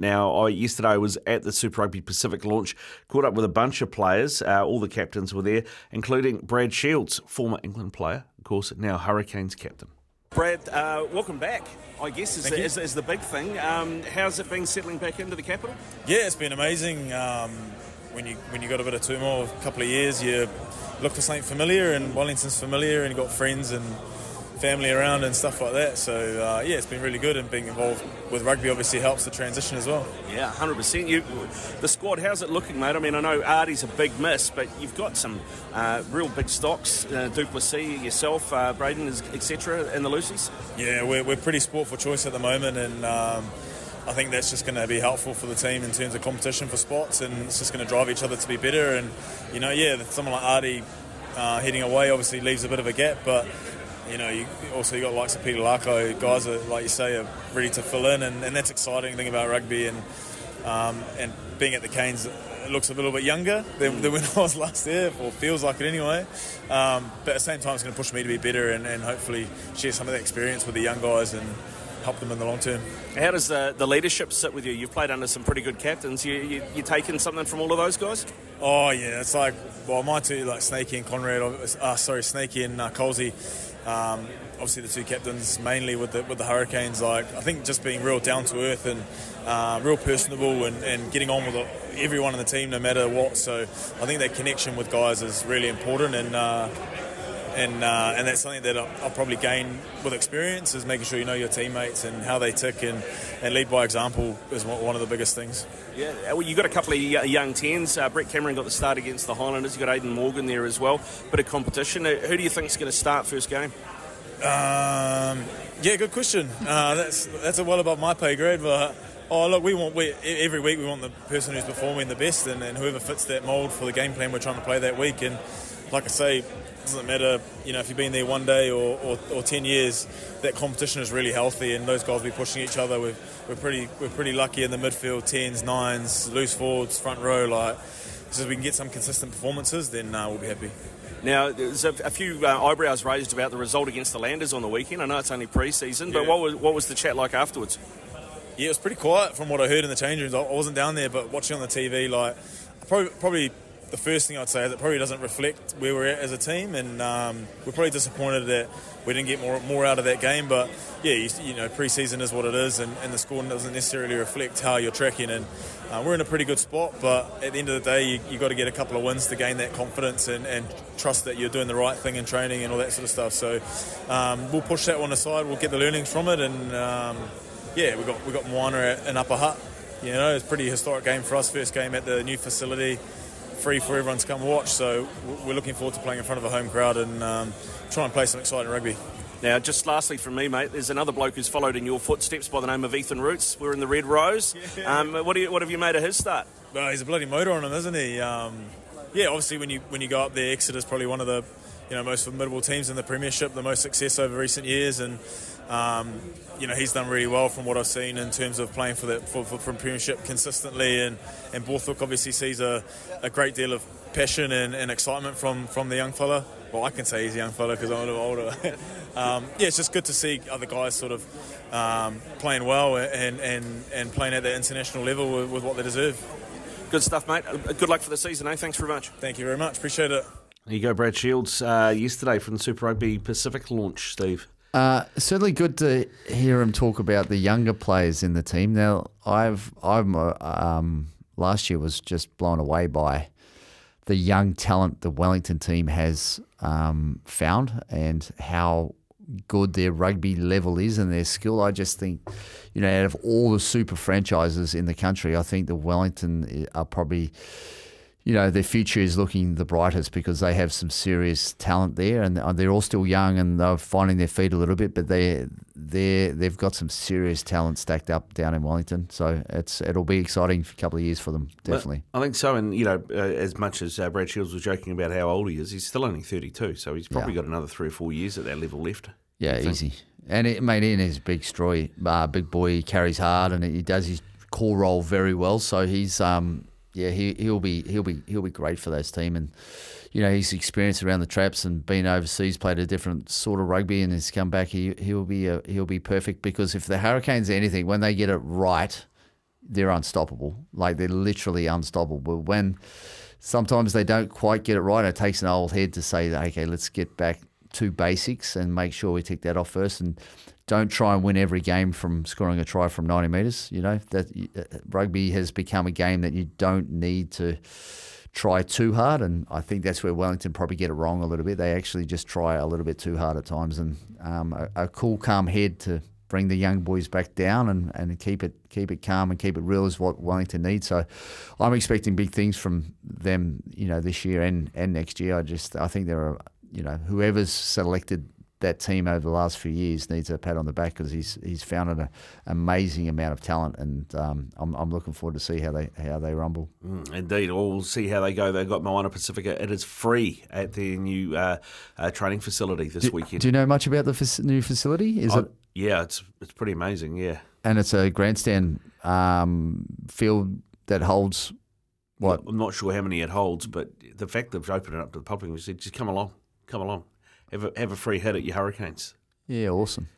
Now, I, yesterday I was at the Super Rugby Pacific launch, caught up with a bunch of players. Uh, all the captains were there, including Brad Shields, former England player, of course, now Hurricanes captain. Brad, uh, welcome back. I guess is, the, is, is the, big thing. Um, how's it been settling back into the capital? Yeah, it's been amazing. Um, when you when you got a bit of turmoil, a couple of years, you look for something familiar, and Wellington's familiar, and you got friends and family around and stuff like that. So uh, yeah, it's been really good, and being involved with rugby obviously helps the transition as well. Yeah, hundred percent. You, the squad, how's it looking, mate? I mean, I know Ardie's a big miss, but you've got some uh, real big stocks. Uh, du Plessis, yourself, uh, Braden, etc. and the Lucies. Yeah, we're, we're pretty sport for choice at the moment, and. Um, I think that's just going to be helpful for the team in terms of competition for spots, and it's just going to drive each other to be better. And you know, yeah, someone like Ardie uh, heading away obviously leaves a bit of a gap, but you know, you also you got likes of Peter Lakai, guys that, like you say, are ready to fill in, and, and that's exciting thing about rugby and um, and being at the Canes. It looks a little bit younger than, than when I was last there, or feels like it anyway. Um, but at the same time, it's going to push me to be better and, and hopefully share some of that experience with the young guys and help them in the long term. How does the, the leadership sit with you? You've played under some pretty good captains. You, you, you taking something from all of those guys? Oh yeah, it's like well, my two like Snakey and Conrad. Uh, sorry, Snakey and uh, Colsey. Um, obviously, the two captains mainly with the with the Hurricanes. Like I think just being real down to earth and uh, real personable and, and getting on with everyone in the team, no matter what. So I think that connection with guys is really important and. Uh, and uh, and that's something that I'll, I'll, probably gain with experience is making sure you know your teammates and how they tick and, and lead by example is one of the biggest things. Yeah, well, you got a couple of young tens. Uh, Brett Cameron got the start against the Highlanders. You got Aidan Morgan there as well. Bit of competition. Uh, who do you think is going to start first game? Um, yeah, good question. Uh, that's that's a well above my pay grade, but. Oh look, we want we, every week we want the person who's performing the best, and, and whoever fits that mould for the game plan we're trying to play that week. And like I say, it doesn't matter, you know, if you've been there one day or, or, or, ten years, that competition is really healthy, and those guys will be pushing each other. We're, we're pretty we're pretty lucky in the midfield, tens, nines, loose forwards, front row. Like, so if we can get some consistent performances, then uh, we'll be happy. Now, there's a, a few uh, eyebrows raised about the result against the Landers on the weekend. I know it's only pre-season, but yeah. what was what was the chat like afterwards? Yeah, it was pretty quiet from what I heard in the change rooms. I wasn't down there, but watching on the TV, like probably, probably the first thing I'd say is it probably doesn't reflect where we're at as a team, and um, we're probably disappointed that we didn't get more more out of that game. But yeah, you, you know, preseason is what it is, and, and, the score doesn't necessarily reflect how you're tracking. And uh, we're in a pretty good spot, but at the end of the day, you, you got to get a couple of wins to gain that confidence and, and, trust that you're doing the right thing in training and all that sort of stuff. So um, we'll push that one aside. We'll get the learnings from it, and um, yeah, we got we got Moana at an Upper Hutt. You know, it's a pretty historic game for us. First game at the new facility free for everyone to come watch. So we're looking forward to playing in front of a home crowd and um, try and play some exciting rugby. Now, just lastly from me, mate, there's another bloke who's followed in your footsteps by the name of Ethan Roots. We're in the Red Rose. Yeah. Um, what, you, what, have you made of his start? Well, he's a bloody motor on him, isn't he? Um, yeah, obviously when you when you go up there, Exeter's probably one of the you know most formidable teams in the Premiership, the most success over recent years, and um, you know he's done really well from what I've seen in terms of playing for the for, for, for Premiership consistently, and and Borthwick obviously sees a, a great deal of passion and, and, excitement from from the young fella. Well, I can say he's a young fella because I'm a little older. um, yeah, it's just good to see other guys sort of um, playing well and, and and playing at that international level with, with what they deserve. Good stuff, mate. Good luck for the season, eh? Thanks very much. Thank you very much. Appreciate it. There you go, Brad Shields. Uh, yesterday from the Super Rugby Pacific launch, Steve. Uh, certainly good to hear him talk about the younger players in the team. Now, I've I'm uh, um, last year was just blown away by the young talent the Wellington team has um, found and how good their rugby level is and their skill. I just think, you know, out of all the super franchises in the country, I think the Wellington are probably you know, their future is looking the brightest because they have some serious talent there, and they're all still young and they're finding their feet a little bit, but they they they've got some serious talent stacked up down in Wellington. So it's it'll be exciting for a couple of years for them, definitely. Well, I think so, and you know, uh, as much as uh, Brad Shields was joking about how old he is, he's still only thirty two, so he's probably yeah. got another three or four years at that level left. Yeah, easy. And it, mate, Ian is a big story, uh, big boy. He carries hard and he does his core role very well. So he's um, yeah, he he'll be he'll be he'll be great for those team, and you know his experience around the traps and being overseas, played a different sort of rugby, and has come back. He he'll be a, he'll be perfect because if the Hurricanes anything, when they get it right, they're unstoppable. Like they're literally unstoppable. But when sometimes they don't quite get it right, it takes an old head to say, okay, let's get back to basics and make sure we tick that off first and don't try and win every game from scoring a try from 90 metres. You know, that uh, rugby has become a game that you don't need to try too hard. And I think that's where Wellington probably get it wrong a little bit. They actually just try a little bit too hard at times. And um, a, a cool, calm head to bring the young boys back down and, and keep it keep it calm and keep it real is what Wellington needs. So I'm expecting big things from them, you know, this year and, and next year. I just I think there are you know whoever's selected that team over the last few years needs a pat on the back because he's he's found an amazing amount of talent, and um, I'm, I'm looking forward to see how they how they rumble. Mm, indeed, we'll see how they go. They've got Moana Pacifica. It is free at their new uh, uh, training facility this do, weekend. Do you know much about the new facility? Is it? Yeah, it's it's pretty amazing. Yeah, and it's a grandstand um, field that holds what? I'm not sure how many it holds, but the fact that they've opened it up to the public, we said, just come along, come along, have a, have a free hit at your Hurricanes. Yeah, awesome.